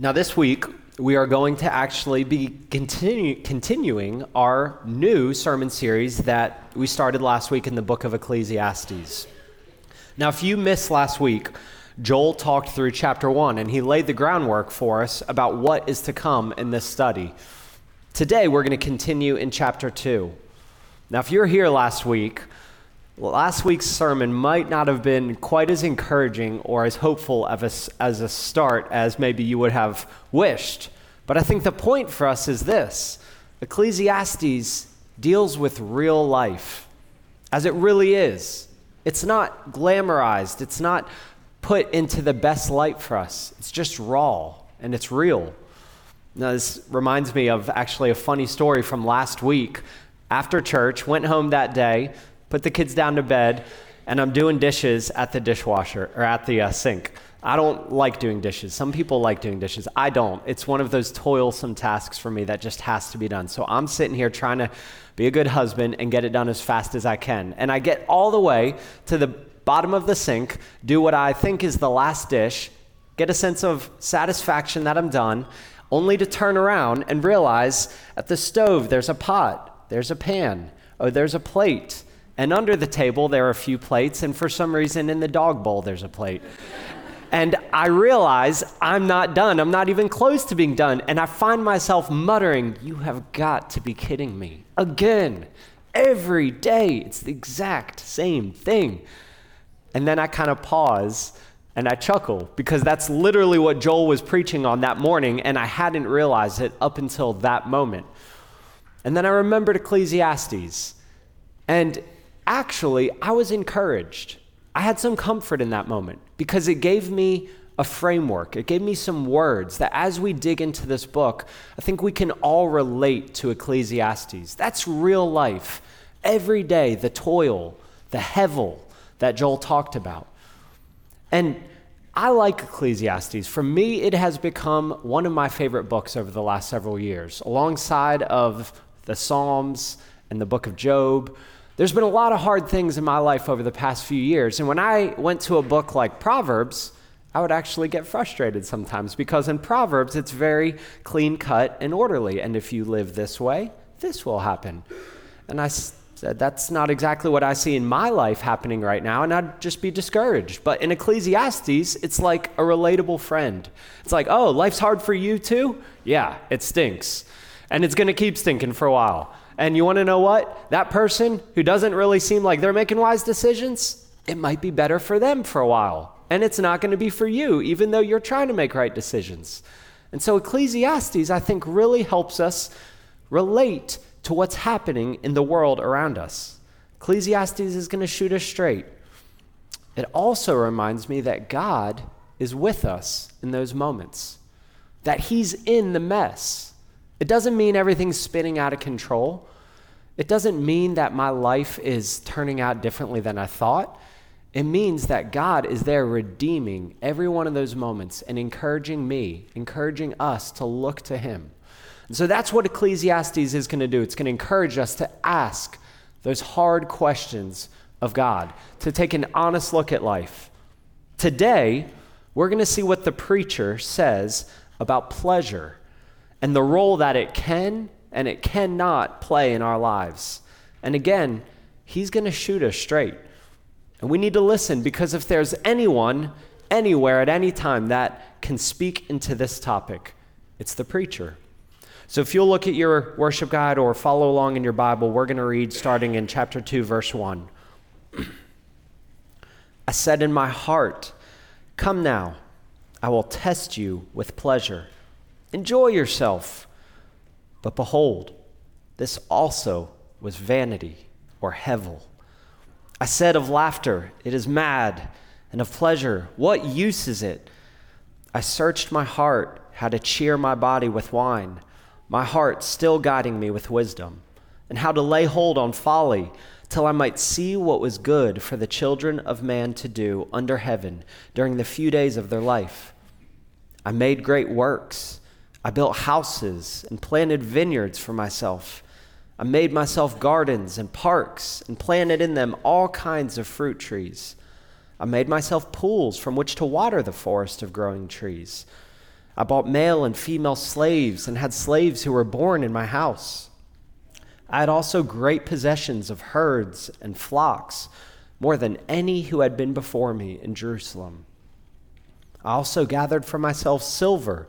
Now, this week, we are going to actually be continuing our new sermon series that we started last week in the book of Ecclesiastes. Now, if you missed last week, Joel talked through chapter one and he laid the groundwork for us about what is to come in this study. Today, we're going to continue in chapter two. Now, if you're here last week, last week's sermon might not have been quite as encouraging or as hopeful as a, as a start as maybe you would have wished. But I think the point for us is this Ecclesiastes deals with real life as it really is. It's not glamorized, it's not put into the best light for us. It's just raw and it's real. Now, this reminds me of actually a funny story from last week. After church, went home that day, put the kids down to bed, and I'm doing dishes at the dishwasher or at the uh, sink. I don't like doing dishes. Some people like doing dishes. I don't. It's one of those toilsome tasks for me that just has to be done. So I'm sitting here trying to be a good husband and get it done as fast as I can. And I get all the way to the bottom of the sink, do what I think is the last dish, get a sense of satisfaction that I'm done, only to turn around and realize at the stove there's a pot, there's a pan, oh, there's a plate. And under the table, there are a few plates, and for some reason, in the dog bowl, there's a plate. And I realize I'm not done. I'm not even close to being done. And I find myself muttering, You have got to be kidding me. Again, every day, it's the exact same thing. And then I kind of pause and I chuckle because that's literally what Joel was preaching on that morning, and I hadn't realized it up until that moment. And then I remembered Ecclesiastes. And actually, I was encouraged. I had some comfort in that moment because it gave me a framework. It gave me some words that as we dig into this book, I think we can all relate to Ecclesiastes. That's real life. Every day, the toil, the hevel that Joel talked about. And I like Ecclesiastes. For me, it has become one of my favorite books over the last several years, alongside of the Psalms and the book of Job. There's been a lot of hard things in my life over the past few years. And when I went to a book like Proverbs, I would actually get frustrated sometimes because in Proverbs, it's very clean cut and orderly. And if you live this way, this will happen. And I said, That's not exactly what I see in my life happening right now. And I'd just be discouraged. But in Ecclesiastes, it's like a relatable friend. It's like, Oh, life's hard for you too? Yeah, it stinks. And it's going to keep stinking for a while. And you want to know what? That person who doesn't really seem like they're making wise decisions, it might be better for them for a while. And it's not going to be for you, even though you're trying to make right decisions. And so Ecclesiastes, I think, really helps us relate to what's happening in the world around us. Ecclesiastes is going to shoot us straight. It also reminds me that God is with us in those moments, that He's in the mess. It doesn't mean everything's spinning out of control. It doesn't mean that my life is turning out differently than I thought. It means that God is there redeeming every one of those moments and encouraging me, encouraging us to look to Him. And so that's what Ecclesiastes is going to do. It's going to encourage us to ask those hard questions of God, to take an honest look at life. Today, we're going to see what the preacher says about pleasure and the role that it can and it cannot play in our lives. And again, he's going to shoot us straight. And we need to listen because if there's anyone, anywhere, at any time that can speak into this topic, it's the preacher. So if you'll look at your worship guide or follow along in your Bible, we're going to read starting in chapter 2, verse 1. I said in my heart, Come now, I will test you with pleasure. Enjoy yourself. But behold, this also was vanity or hevel. I said of laughter, It is mad, and of pleasure, What use is it? I searched my heart how to cheer my body with wine, my heart still guiding me with wisdom, and how to lay hold on folly till I might see what was good for the children of man to do under heaven during the few days of their life. I made great works. I built houses and planted vineyards for myself. I made myself gardens and parks and planted in them all kinds of fruit trees. I made myself pools from which to water the forest of growing trees. I bought male and female slaves and had slaves who were born in my house. I had also great possessions of herds and flocks, more than any who had been before me in Jerusalem. I also gathered for myself silver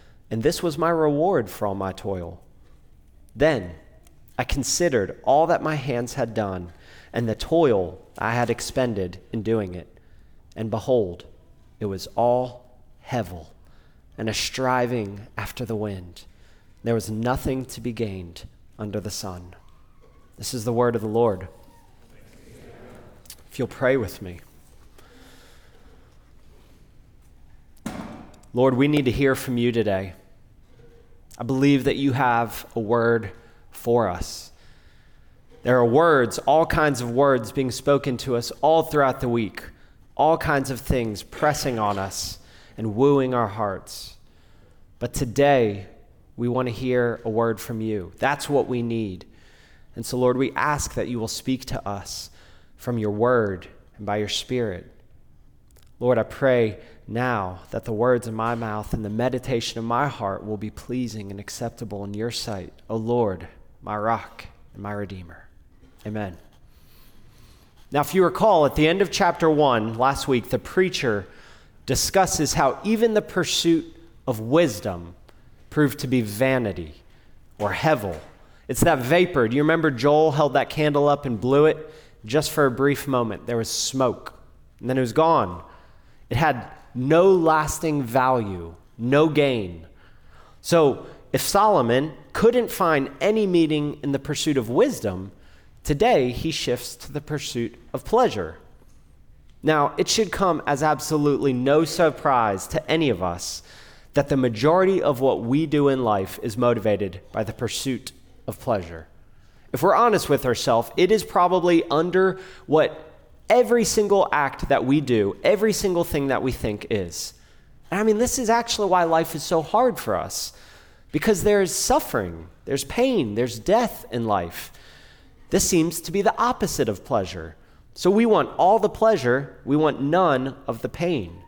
and this was my reward for all my toil. Then I considered all that my hands had done, and the toil I had expended in doing it, and behold, it was all hevel and a striving after the wind. There was nothing to be gained under the sun. This is the word of the Lord. If you'll pray with me. Lord, we need to hear from you today. I believe that you have a word for us. There are words, all kinds of words being spoken to us all throughout the week, all kinds of things pressing on us and wooing our hearts. But today, we want to hear a word from you. That's what we need. And so, Lord, we ask that you will speak to us from your word and by your spirit. Lord, I pray now that the words of my mouth and the meditation of my heart will be pleasing and acceptable in your sight, O Lord, my rock and my redeemer. Amen. Now, if you recall, at the end of chapter 1 last week, the preacher discusses how even the pursuit of wisdom proved to be vanity or hevel. It's that vapor. Do you remember Joel held that candle up and blew it just for a brief moment? There was smoke, and then it was gone. It had no lasting value, no gain. So, if Solomon couldn't find any meaning in the pursuit of wisdom, today he shifts to the pursuit of pleasure. Now, it should come as absolutely no surprise to any of us that the majority of what we do in life is motivated by the pursuit of pleasure. If we're honest with ourselves, it is probably under what every single act that we do, every single thing that we think is. And I mean, this is actually why life is so hard for us because there's suffering, there's pain, there's death in life. This seems to be the opposite of pleasure. So we want all the pleasure, we want none of the pain.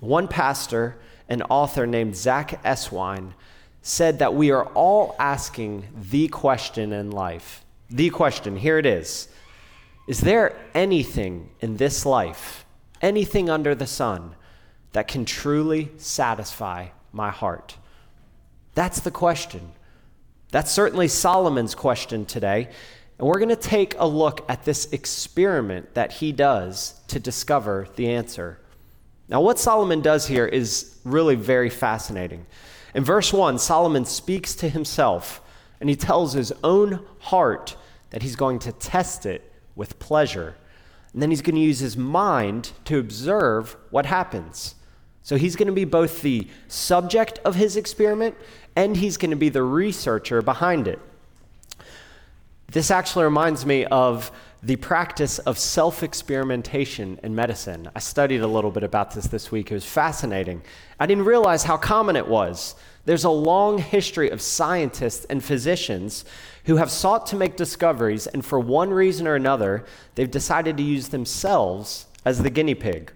One pastor, an author named Zack Eswine, said that we are all asking the question in life. The question, here it is Is there anything in this life, anything under the sun, that can truly satisfy my heart? That's the question. That's certainly Solomon's question today. And we're going to take a look at this experiment that he does to discover the answer. Now, what Solomon does here is really very fascinating. In verse 1, Solomon speaks to himself and he tells his own heart that he's going to test it with pleasure. And then he's going to use his mind to observe what happens. So he's going to be both the subject of his experiment and he's going to be the researcher behind it. This actually reminds me of the practice of self experimentation in medicine. I studied a little bit about this this week. It was fascinating. I didn't realize how common it was. There's a long history of scientists and physicians who have sought to make discoveries, and for one reason or another, they've decided to use themselves as the guinea pig.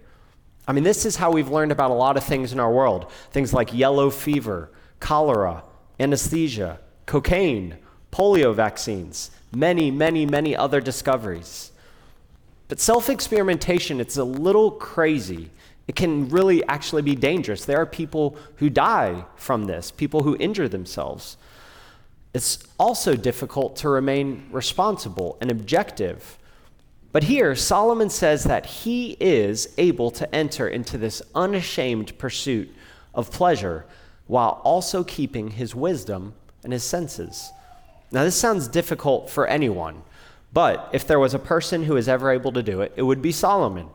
I mean, this is how we've learned about a lot of things in our world things like yellow fever, cholera, anesthesia, cocaine, polio vaccines, many, many, many other discoveries. But self experimentation, it's a little crazy. It can really actually be dangerous. There are people who die from this, people who injure themselves. It's also difficult to remain responsible and objective. But here, Solomon says that he is able to enter into this unashamed pursuit of pleasure while also keeping his wisdom and his senses. Now, this sounds difficult for anyone, but if there was a person who is ever able to do it, it would be Solomon.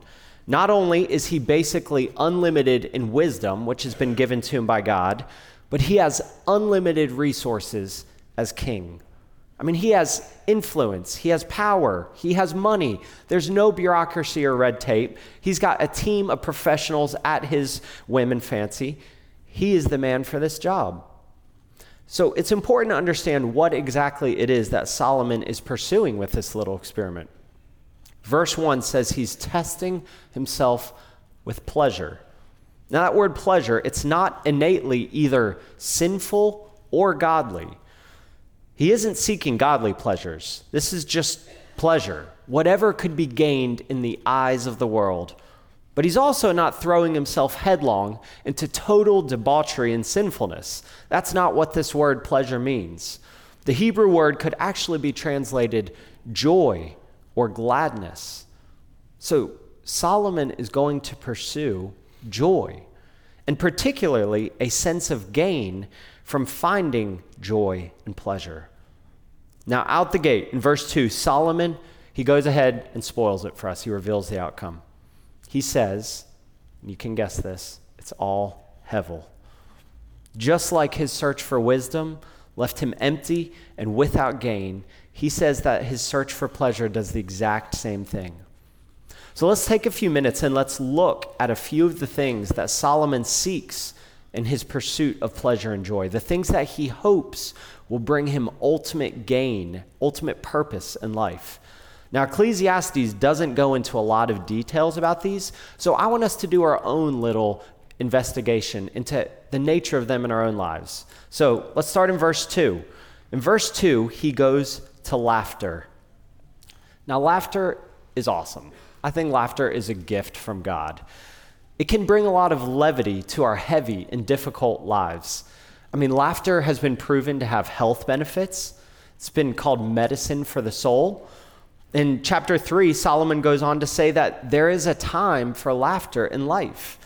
Not only is he basically unlimited in wisdom, which has been given to him by God, but he has unlimited resources as king. I mean, he has influence, he has power, he has money. There's no bureaucracy or red tape. He's got a team of professionals at his whim and fancy. He is the man for this job. So it's important to understand what exactly it is that Solomon is pursuing with this little experiment. Verse 1 says he's testing himself with pleasure. Now, that word pleasure, it's not innately either sinful or godly. He isn't seeking godly pleasures. This is just pleasure, whatever could be gained in the eyes of the world. But he's also not throwing himself headlong into total debauchery and sinfulness. That's not what this word pleasure means. The Hebrew word could actually be translated joy or gladness. So Solomon is going to pursue joy, and particularly a sense of gain from finding joy and pleasure. Now, out the gate, in verse 2, Solomon, he goes ahead and spoils it for us. He reveals the outcome. He says, you can guess this, it's all hevel. Just like his search for wisdom left him empty and without gain, he says that his search for pleasure does the exact same thing. So let's take a few minutes and let's look at a few of the things that Solomon seeks in his pursuit of pleasure and joy, the things that he hopes will bring him ultimate gain, ultimate purpose in life. Now, Ecclesiastes doesn't go into a lot of details about these, so I want us to do our own little investigation into the nature of them in our own lives. So let's start in verse 2. In verse 2, he goes to laughter. Now, laughter is awesome. I think laughter is a gift from God. It can bring a lot of levity to our heavy and difficult lives. I mean, laughter has been proven to have health benefits. It's been called medicine for the soul. In chapter 3, Solomon goes on to say that there is a time for laughter in life.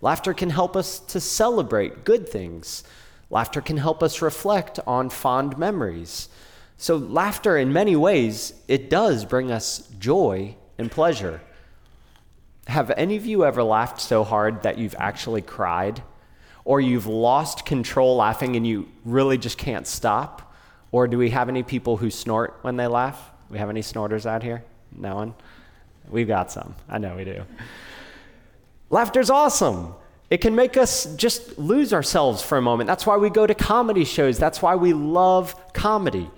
Laughter can help us to celebrate good things. Laughter can help us reflect on fond memories. So, laughter, in many ways, it does bring us joy and pleasure. Have any of you ever laughed so hard that you've actually cried? Or you've lost control laughing and you really just can't stop? Or do we have any people who snort when they laugh? We have any snorters out here? No one? We've got some. I know we do. Laughter's awesome. It can make us just lose ourselves for a moment. That's why we go to comedy shows. That's why we love comedy.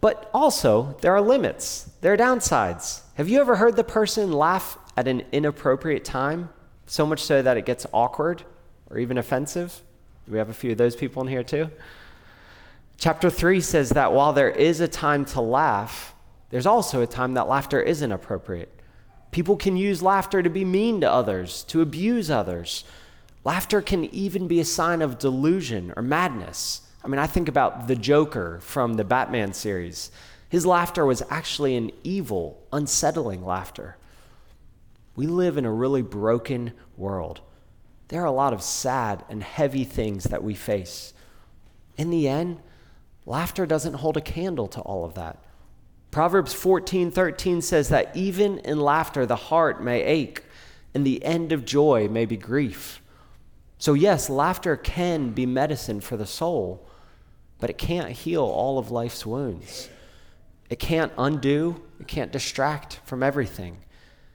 But also, there are limits, there are downsides. Have you ever heard the person laugh at an inappropriate time, so much so that it gets awkward or even offensive. We have a few of those people in here too. Chapter 3 says that while there is a time to laugh, there's also a time that laughter isn't appropriate. People can use laughter to be mean to others, to abuse others. Laughter can even be a sign of delusion or madness. I mean, I think about the Joker from the Batman series. His laughter was actually an evil, unsettling laughter. We live in a really broken world. There are a lot of sad and heavy things that we face. In the end, laughter doesn't hold a candle to all of that. Proverbs 14:13 says that even in laughter the heart may ache and the end of joy may be grief. So yes, laughter can be medicine for the soul, but it can't heal all of life's wounds. It can't undo, it can't distract from everything.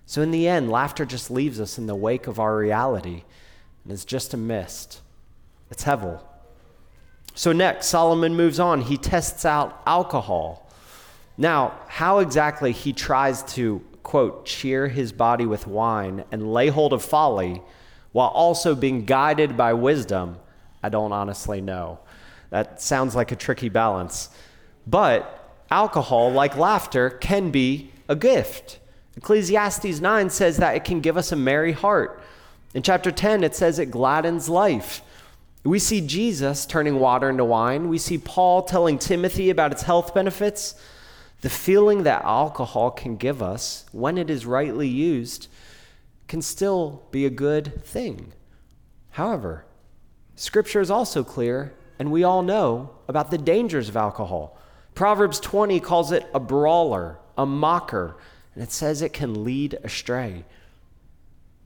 So, in the end, laughter just leaves us in the wake of our reality and is just a mist. It's Hevel. So, next, Solomon moves on. He tests out alcohol. Now, how exactly he tries to, quote, cheer his body with wine and lay hold of folly while also being guided by wisdom, I don't honestly know. That sounds like a tricky balance. But alcohol, like laughter, can be a gift. Ecclesiastes 9 says that it can give us a merry heart. In chapter 10, it says it gladdens life. We see Jesus turning water into wine. We see Paul telling Timothy about its health benefits. The feeling that alcohol can give us, when it is rightly used, can still be a good thing. However, Scripture is also clear, and we all know about the dangers of alcohol. Proverbs 20 calls it a brawler, a mocker, and it says it can lead astray.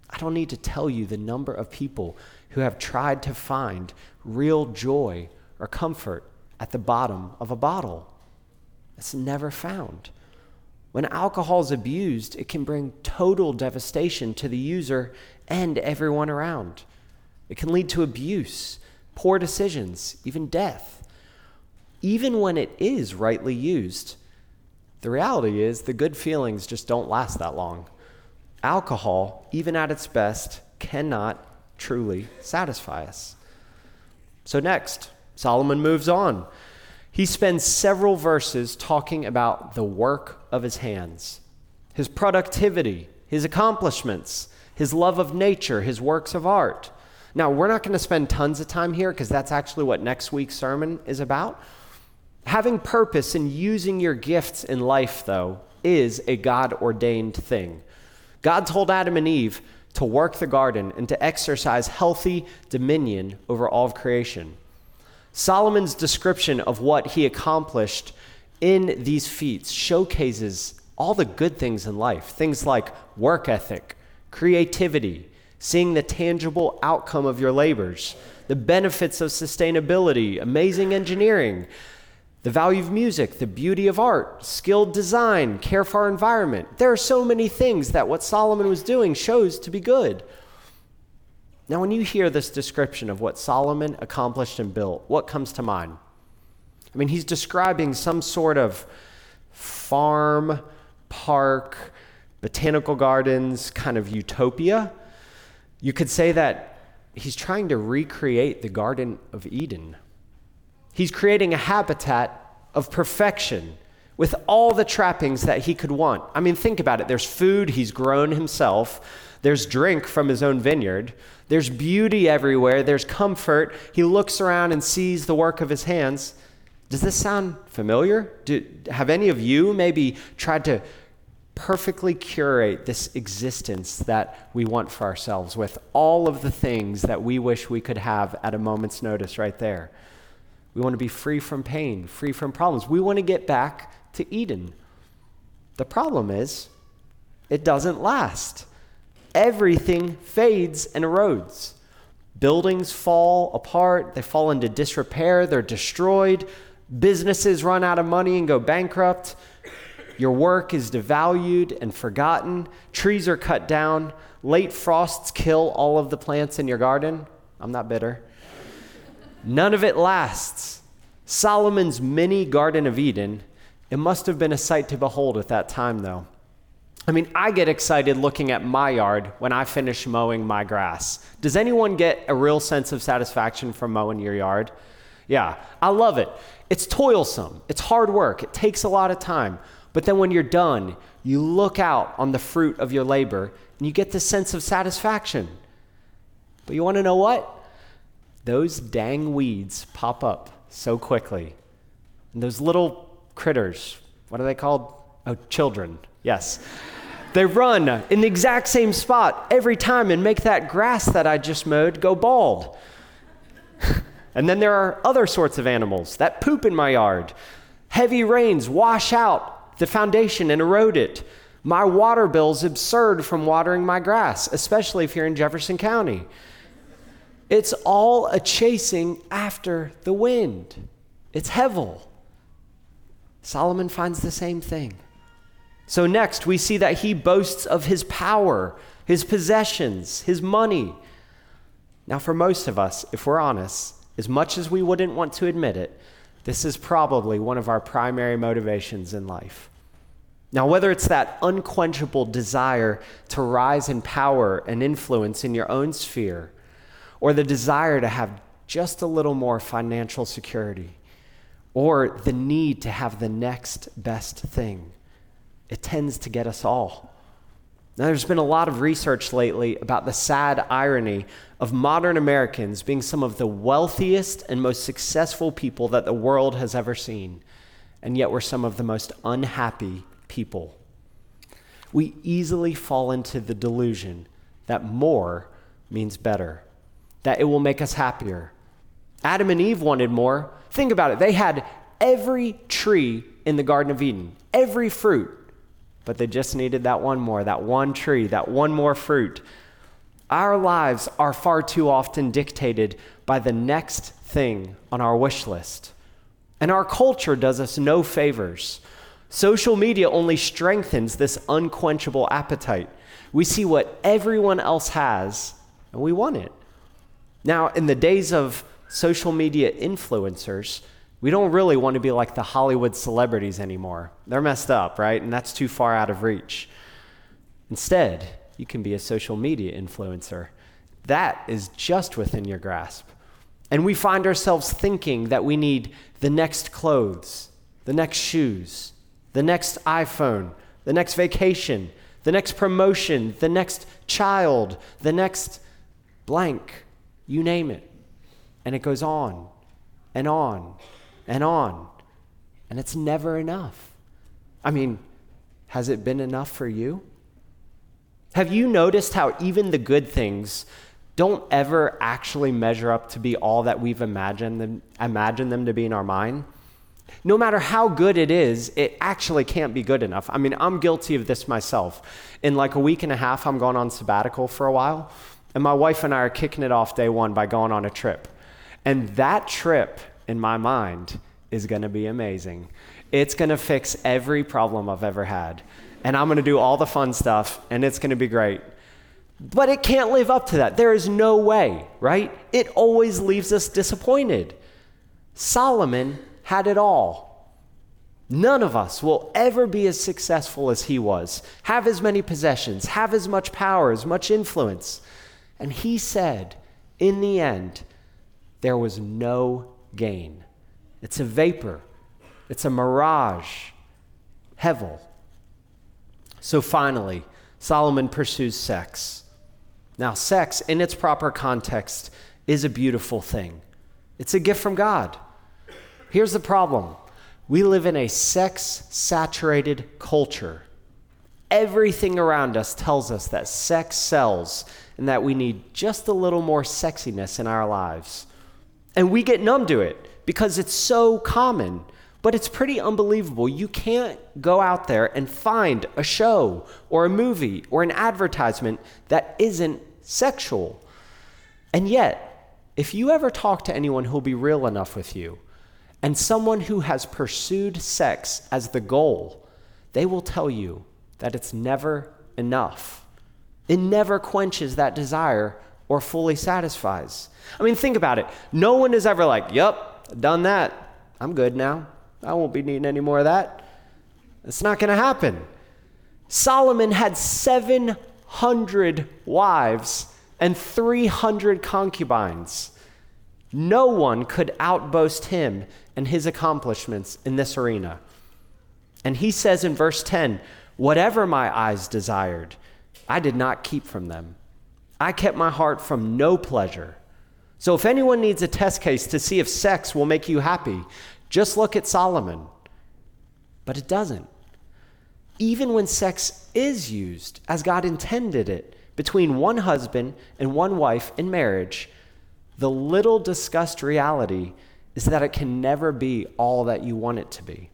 I don't need to tell you the number of people who have tried to find real joy or comfort at the bottom of a bottle. It's never found. When alcohol is abused, it can bring total devastation to the user and everyone around. It can lead to abuse, poor decisions, even death. Even when it is rightly used, the reality is the good feelings just don't last that long. Alcohol, even at its best, cannot truly satisfy us. So, next, Solomon moves on. He spends several verses talking about the work of his hands, his productivity, his accomplishments, his love of nature, his works of art. Now, we're not going to spend tons of time here because that's actually what next week's sermon is about. Having purpose and using your gifts in life, though, is a God ordained thing. God told Adam and Eve to work the garden and to exercise healthy dominion over all of creation. Solomon's description of what he accomplished in these feats showcases all the good things in life things like work ethic, creativity, seeing the tangible outcome of your labors, the benefits of sustainability, amazing engineering, the value of music, the beauty of art, skilled design, care for our environment. There are so many things that what Solomon was doing shows to be good. Now, when you hear this description of what Solomon accomplished and built, what comes to mind? I mean, he's describing some sort of farm, park, botanical gardens kind of utopia. You could say that he's trying to recreate the Garden of Eden. He's creating a habitat of perfection with all the trappings that he could want. I mean, think about it. There's food he's grown himself, there's drink from his own vineyard, there's beauty everywhere, there's comfort. He looks around and sees the work of his hands. Does this sound familiar? Do, have any of you maybe tried to perfectly curate this existence that we want for ourselves with all of the things that we wish we could have at a moment's notice right there? We want to be free from pain, free from problems. We want to get back to Eden. The problem is, it doesn't last. Everything fades and erodes. Buildings fall apart, they fall into disrepair, they're destroyed. Businesses run out of money and go bankrupt. Your work is devalued and forgotten. Trees are cut down. Late frosts kill all of the plants in your garden. I'm not bitter. None of it lasts. Solomon's mini Garden of Eden, it must have been a sight to behold at that time, though. I mean, I get excited looking at my yard when I finish mowing my grass. Does anyone get a real sense of satisfaction from mowing your yard? Yeah, I love it. It's toilsome, it's hard work, it takes a lot of time. But then when you're done, you look out on the fruit of your labor and you get this sense of satisfaction. But you want to know what? Those dang weeds pop up so quickly. And those little critters, what are they called? Oh, children, yes. They run in the exact same spot every time and make that grass that I just mowed go bald. and then there are other sorts of animals that poop in my yard. Heavy rains wash out the foundation and erode it. My water bill's absurd from watering my grass, especially if you're in Jefferson County. It's all a chasing after the wind. It's hevel. Solomon finds the same thing. So, next, we see that he boasts of his power, his possessions, his money. Now, for most of us, if we're honest, as much as we wouldn't want to admit it, this is probably one of our primary motivations in life. Now, whether it's that unquenchable desire to rise in power and influence in your own sphere, or the desire to have just a little more financial security, or the need to have the next best thing. It tends to get us all. Now, there's been a lot of research lately about the sad irony of modern Americans being some of the wealthiest and most successful people that the world has ever seen, and yet we're some of the most unhappy people. We easily fall into the delusion that more means better that it will make us happier. Adam and Eve wanted more. Think about it. They had every tree in the Garden of Eden, every fruit, but they just needed that one more, that one tree, that one more fruit. Our lives are far too often dictated by the next thing on our wish list. And our culture does us no favors. Social media only strengthens this unquenchable appetite. We see what everyone else has and we want it. Now, in the days of social media influencers, we don't really want to be like the Hollywood celebrities anymore. They're messed up, right? And that's too far out of reach. Instead, you can be a social media influencer. That is just within your grasp. And we find ourselves thinking that we need the next clothes, the next shoes, the next iPhone, the next vacation, the next promotion, the next child, the next blank, you name it. And it goes on and on and on. And it's never enough. I mean, has it been enough for you? Have you noticed how even the good things don't ever actually measure up to be all that we've imagined them, imagined them to be in our mind? No matter how good it is, it actually can't be good enough. I mean, I'm guilty of this myself. In like a week and a half, I'm going on sabbatical for a while, and my wife and I are kicking it off day one by going on a trip. And that trip, in my mind, is gonna be amazing. It's gonna fix every problem I've ever had. And I'm gonna do all the fun stuff, and it's gonna be great. But it can't live up to that. There is no way, right? It always leaves us disappointed. Solomon had it all. None of us will ever be as successful as he was, have as many possessions, have as much power, as much influence. And he said, in the end, there was no gain. It's a vapor, it's a mirage, hevel. So finally, Solomon pursues sex. Now, sex, in its proper context, is a beautiful thing. It's a gift from God. Here's the problem we live in a sex saturated culture. Everything around us tells us that sex sells and that we need just a little more sexiness in our lives. And we get numb to it because it's so common. But it's pretty unbelievable. You can't go out there and find a show or a movie or an advertisement that isn't sexual. And yet, if you ever talk to anyone who'll be real enough with you, and someone who has pursued sex as the goal, they will tell you that it's never enough. It never quenches that desire or fully satisfies. I mean, think about it. No one is ever like, Yep, done that. I'm good now. I won't be needing any more of that. It's not going to happen. Solomon had 700 wives and 300 concubines. No one could outboast him and his accomplishments in this arena. And he says in verse 10 Whatever my eyes desired, I did not keep from them. I kept my heart from no pleasure. So if anyone needs a test case to see if sex will make you happy, just look at Solomon. But it doesn't. Even when sex is used as God intended it between one husband and one wife in marriage, the little discussed reality is that it can never be all that you want it to be.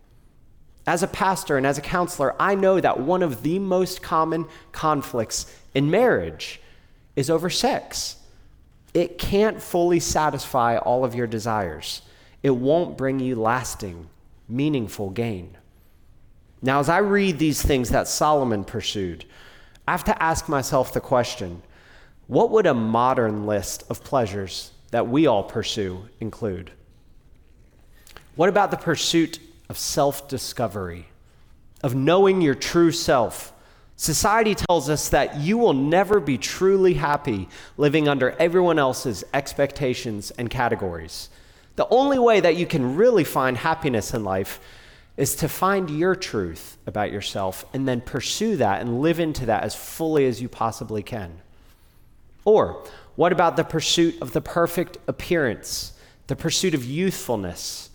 As a pastor and as a counselor, I know that one of the most common conflicts in marriage is over sex. It can't fully satisfy all of your desires it won't bring you lasting, meaningful gain. Now, as I read these things that Solomon pursued, I have to ask myself the question what would a modern list of pleasures that we all pursue include? What about the pursuit of self discovery, of knowing your true self? Society tells us that you will never be truly happy living under everyone else's expectations and categories. The only way that you can really find happiness in life is to find your truth about yourself and then pursue that and live into that as fully as you possibly can. Or, what about the pursuit of the perfect appearance, the pursuit of youthfulness?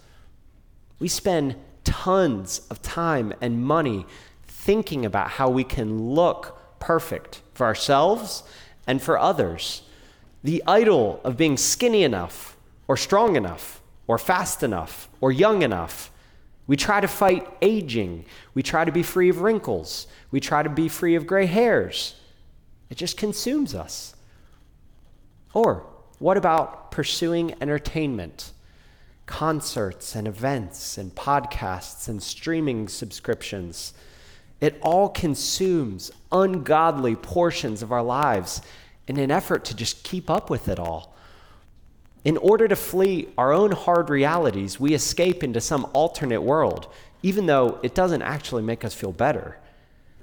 We spend tons of time and money thinking about how we can look perfect for ourselves and for others. The idol of being skinny enough or strong enough, or fast enough, or young enough. We try to fight aging. We try to be free of wrinkles. We try to be free of gray hairs. It just consumes us. Or what about pursuing entertainment, concerts and events and podcasts and streaming subscriptions? It all consumes ungodly portions of our lives in an effort to just keep up with it all. In order to flee our own hard realities, we escape into some alternate world, even though it doesn't actually make us feel better.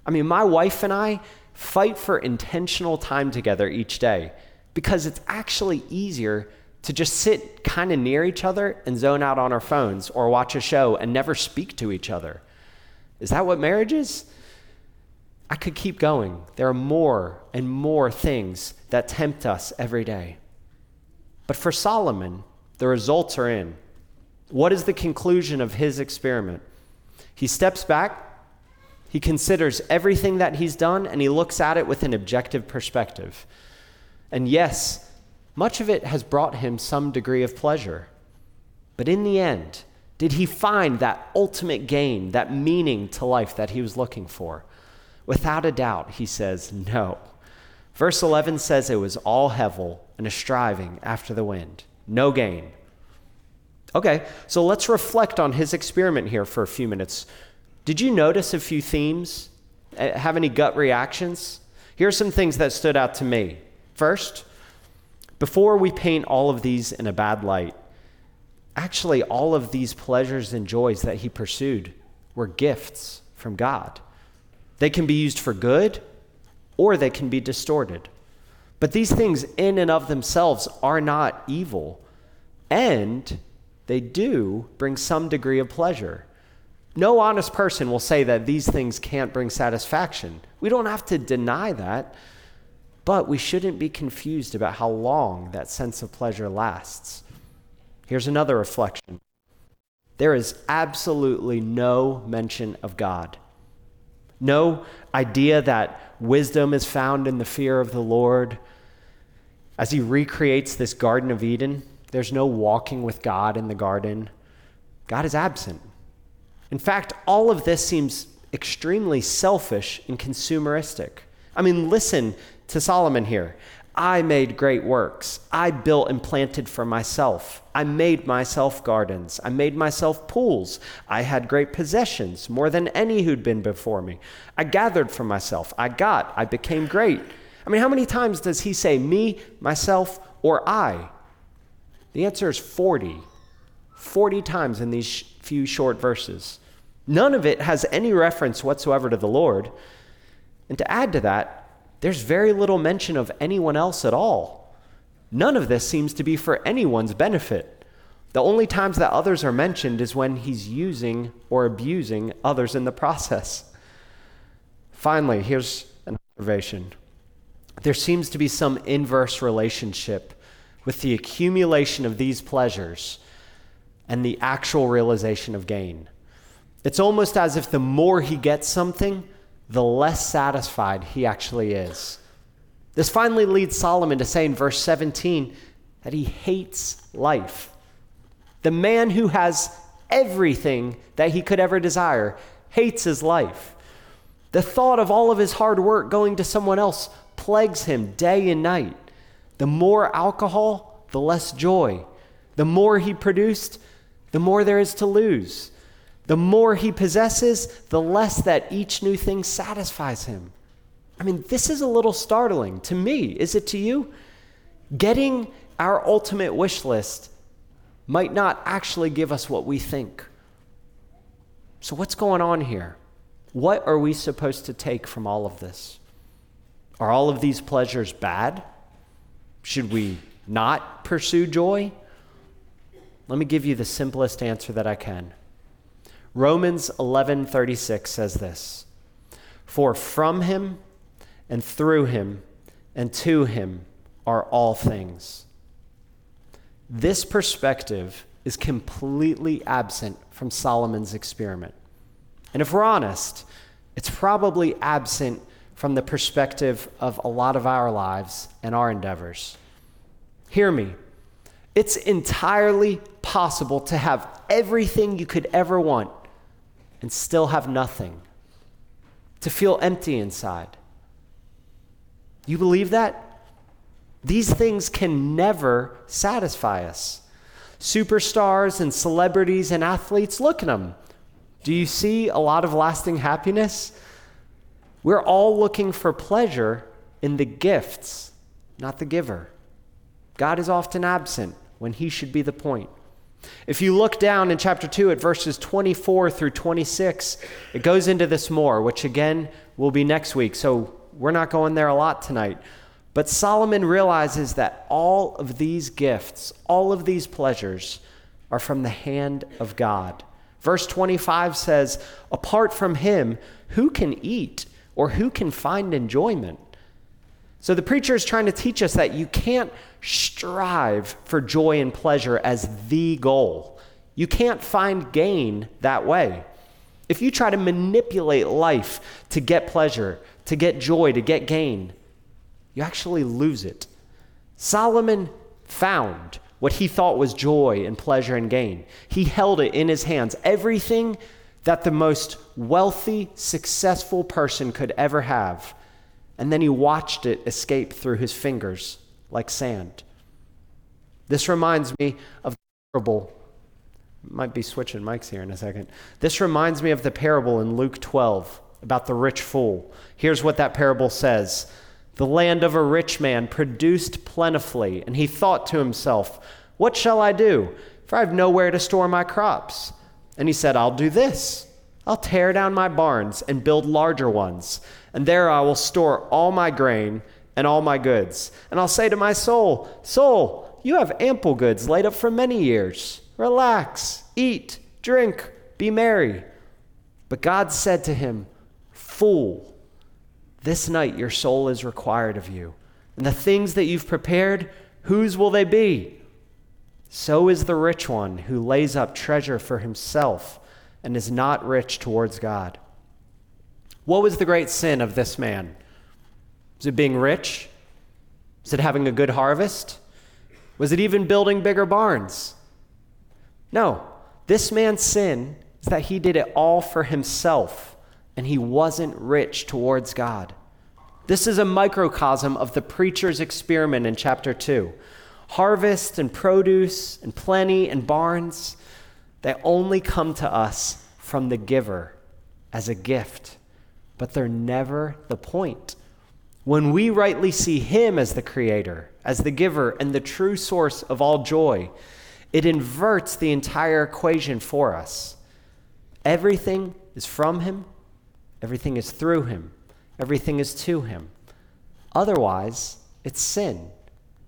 I mean, my wife and I fight for intentional time together each day because it's actually easier to just sit kind of near each other and zone out on our phones or watch a show and never speak to each other. Is that what marriage is? I could keep going. There are more and more things that tempt us every day. But for Solomon, the results are in. What is the conclusion of his experiment? He steps back, he considers everything that he's done, and he looks at it with an objective perspective. And yes, much of it has brought him some degree of pleasure. But in the end, did he find that ultimate gain, that meaning to life that he was looking for? Without a doubt, he says, no. Verse 11 says it was all hevel and a striving after the wind, no gain. Okay, so let's reflect on his experiment here for a few minutes. Did you notice a few themes? Eh, have any gut reactions? Here are some things that stood out to me. First, before we paint all of these in a bad light, actually, all of these pleasures and joys that he pursued were gifts from God. They can be used for good or they can be distorted. But these things, in and of themselves, are not evil, and they do bring some degree of pleasure. No honest person will say that these things can't bring satisfaction. We don't have to deny that, but we shouldn't be confused about how long that sense of pleasure lasts. Here's another reflection there is absolutely no mention of God. No idea that wisdom is found in the fear of the Lord. As he recreates this Garden of Eden, there's no walking with God in the garden. God is absent. In fact, all of this seems extremely selfish and consumeristic. I mean, listen to Solomon here. I made great works. I built and planted for myself. I made myself gardens. I made myself pools. I had great possessions, more than any who'd been before me. I gathered for myself. I got. I became great. I mean, how many times does he say me, myself, or I? The answer is 40. 40 times in these few short verses. None of it has any reference whatsoever to the Lord. And to add to that, there's very little mention of anyone else at all. None of this seems to be for anyone's benefit. The only times that others are mentioned is when he's using or abusing others in the process. Finally, here's an observation there seems to be some inverse relationship with the accumulation of these pleasures and the actual realization of gain. It's almost as if the more he gets something, the less satisfied he actually is. This finally leads Solomon to say in verse 17 that he hates life. The man who has everything that he could ever desire hates his life. The thought of all of his hard work going to someone else plagues him day and night. The more alcohol, the less joy. The more he produced, the more there is to lose. The more he possesses, the less that each new thing satisfies him. I mean, this is a little startling to me. Is it to you? Getting our ultimate wish list might not actually give us what we think. So, what's going on here? What are we supposed to take from all of this? Are all of these pleasures bad? Should we not pursue joy? Let me give you the simplest answer that I can. Romans 11:36 says this: For from him and through him and to him are all things. This perspective is completely absent from Solomon's experiment. And if we're honest, it's probably absent from the perspective of a lot of our lives and our endeavors. Hear me. It's entirely possible to have everything you could ever want and still have nothing, to feel empty inside. You believe that? These things can never satisfy us. Superstars and celebrities and athletes, look at them. Do you see a lot of lasting happiness? We're all looking for pleasure in the gifts, not the giver. God is often absent when he should be the point. If you look down in chapter 2 at verses 24 through 26, it goes into this more, which again will be next week. So we're not going there a lot tonight. But Solomon realizes that all of these gifts, all of these pleasures, are from the hand of God. Verse 25 says, Apart from him, who can eat or who can find enjoyment? So the preacher is trying to teach us that you can't strive for joy and pleasure as the goal. You can't find gain that way. If you try to manipulate life to get pleasure, to get joy, to get gain, you actually lose it. Solomon found what he thought was joy and pleasure and gain. He held it in his hands. Everything that the most wealthy, successful person could ever have. And then he watched it escape through his fingers like sand. This reminds me of the parable. Might be switching mics here in a second. This reminds me of the parable in Luke 12 about the rich fool. Here's what that parable says The land of a rich man produced plentifully, and he thought to himself, What shall I do? For I have nowhere to store my crops. And he said, I'll do this. I'll tear down my barns and build larger ones, and there I will store all my grain and all my goods. And I'll say to my soul, Soul, you have ample goods laid up for many years. Relax, eat, drink, be merry. But God said to him, Fool, this night your soul is required of you. And the things that you've prepared, whose will they be? So is the rich one who lays up treasure for himself and is not rich towards God. What was the great sin of this man? Was it being rich? Was it having a good harvest? Was it even building bigger barns? No. This man's sin is that he did it all for himself and he wasn't rich towards God. This is a microcosm of the preacher's experiment in chapter 2. Harvest and produce and plenty and barns, they only come to us from the giver as a gift, but they're never the point. When we rightly see Him as the creator, as the giver, and the true source of all joy, it inverts the entire equation for us. Everything is from Him, everything is through Him, everything is to Him. Otherwise, it's sin,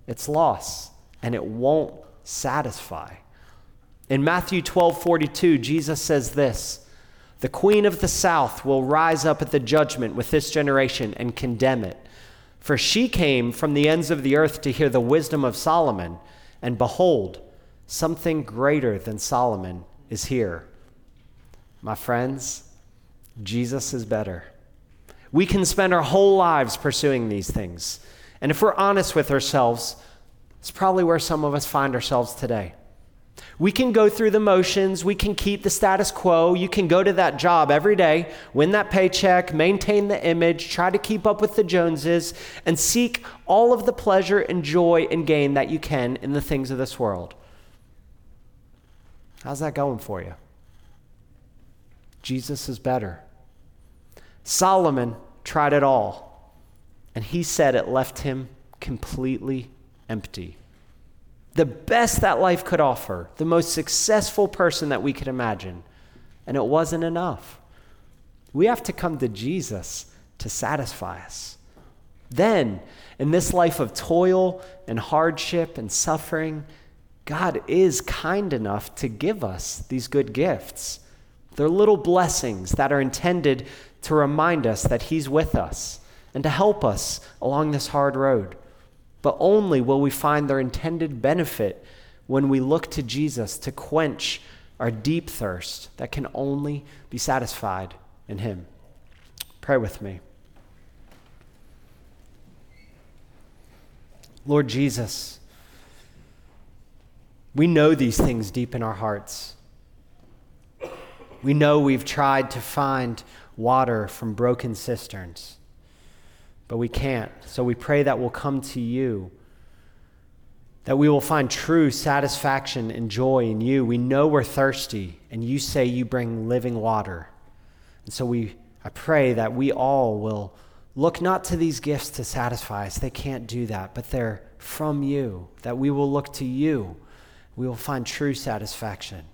it's loss, and it won't satisfy. In Matthew 12 42, Jesus says this The queen of the south will rise up at the judgment with this generation and condemn it. For she came from the ends of the earth to hear the wisdom of Solomon, and behold, something greater than Solomon is here. My friends, Jesus is better. We can spend our whole lives pursuing these things. And if we're honest with ourselves, it's probably where some of us find ourselves today. We can go through the motions. We can keep the status quo. You can go to that job every day, win that paycheck, maintain the image, try to keep up with the Joneses, and seek all of the pleasure and joy and gain that you can in the things of this world. How's that going for you? Jesus is better. Solomon tried it all, and he said it left him completely empty the best that life could offer, the most successful person that we could imagine. And it wasn't enough. We have to come to Jesus to satisfy us. Then, in this life of toil and hardship and suffering, God is kind enough to give us these good gifts. They're little blessings that are intended to remind us that He's with us and to help us along this hard road but only will we find their intended benefit when we look to Jesus to quench our deep thirst that can only be satisfied in Him. Pray with me. Lord Jesus, we know these things deep in our hearts. We know we've tried to find water from broken cisterns but we can't. So we pray that we'll come to you that we will find true satisfaction and joy in you. We know we're thirsty, and you say you bring living water. And so we, I pray that we all will look not to these gifts to satisfy us. They can't do that, but they're from you, that we will look to you. We will find true satisfaction.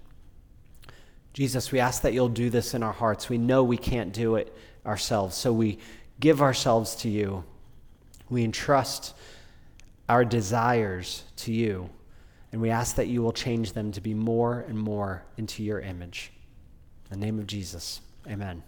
Jesus, we ask that you'll do this in our hearts. We know we can't do it ourselves, so we give ourselves to you. We entrust our desires to you, and we ask that you will change them to be more and more into your image. In the name of Jesus, amen.